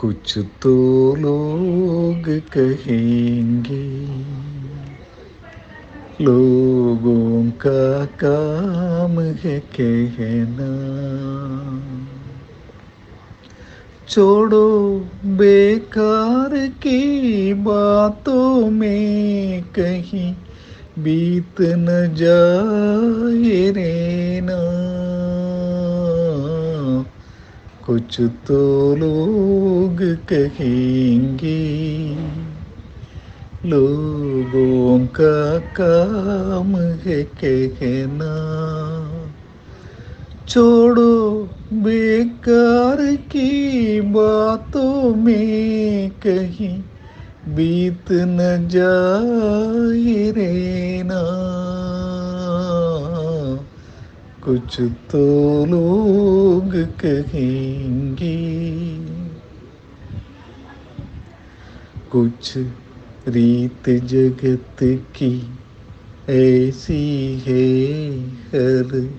कुछ तो लोग कहेंगे। लोगों का काम है कहना। छोड़ो बेकार की बातों में कहीं बीत न जाए रेना कुछ तो लोग कहेंगे। लोगों का काम है कहना। छोड़ो बेकार की बातों में कहीं बीत न जाए रेना कुछ तो लोग कहेंगे। कुछ रीत जगत की ऐसी है हर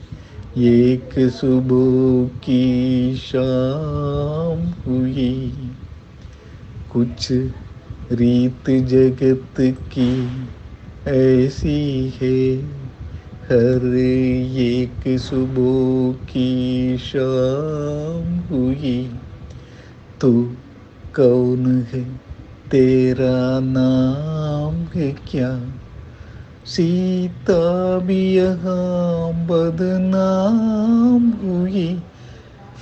एक सुबह की शाम हुई। कुछ रीत जगत की ऐसी है हर एक सुबह की शाम हुई। तू कौन है? तेरा नाम है क्या? सीता भी यहाँ बदनाम हुई।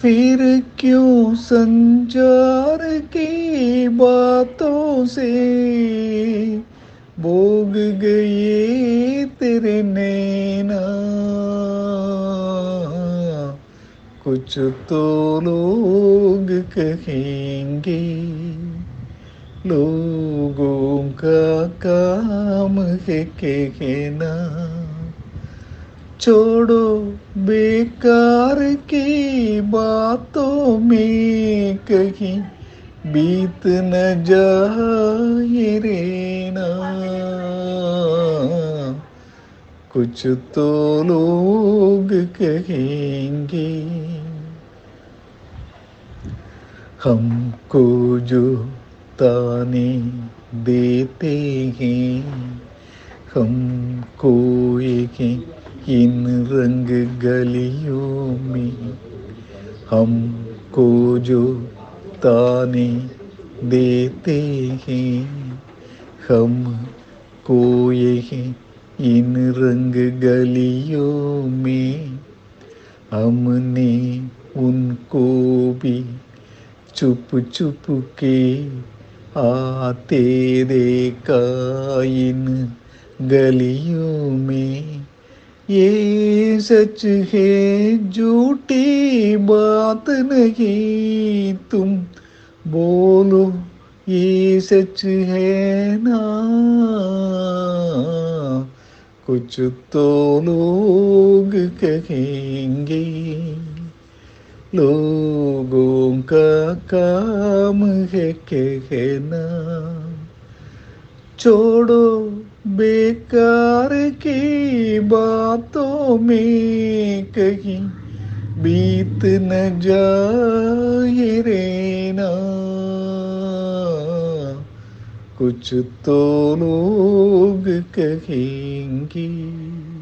फिर क्यों संचार की बातों से? भोग गए तेरे नैना कुछ तो लोग कहेंगे, लोगों का काम है कहना। छोड़ो बेकार की बातों में कहीं बीत न जाए रेना कुछ तो लोग कहेंगे। हमको जो ताने देते हैं, हमको एक इन रंग गलियों में। हमको जो ताने देते हैं हम को ये इन रंग गलियों में हमने उनको भी चुप चुप के आते देखा। इन गलियों में ये सच है, झूठी बात नहीं। तुम बोलो, ये सच है ना? कुछ तो लोग कहेंगे। लोगों का काम है कहना। छोड़ो बेकार की बातों में कहीं बीत न जाए रेना कुछ तो लोग कहेंगे।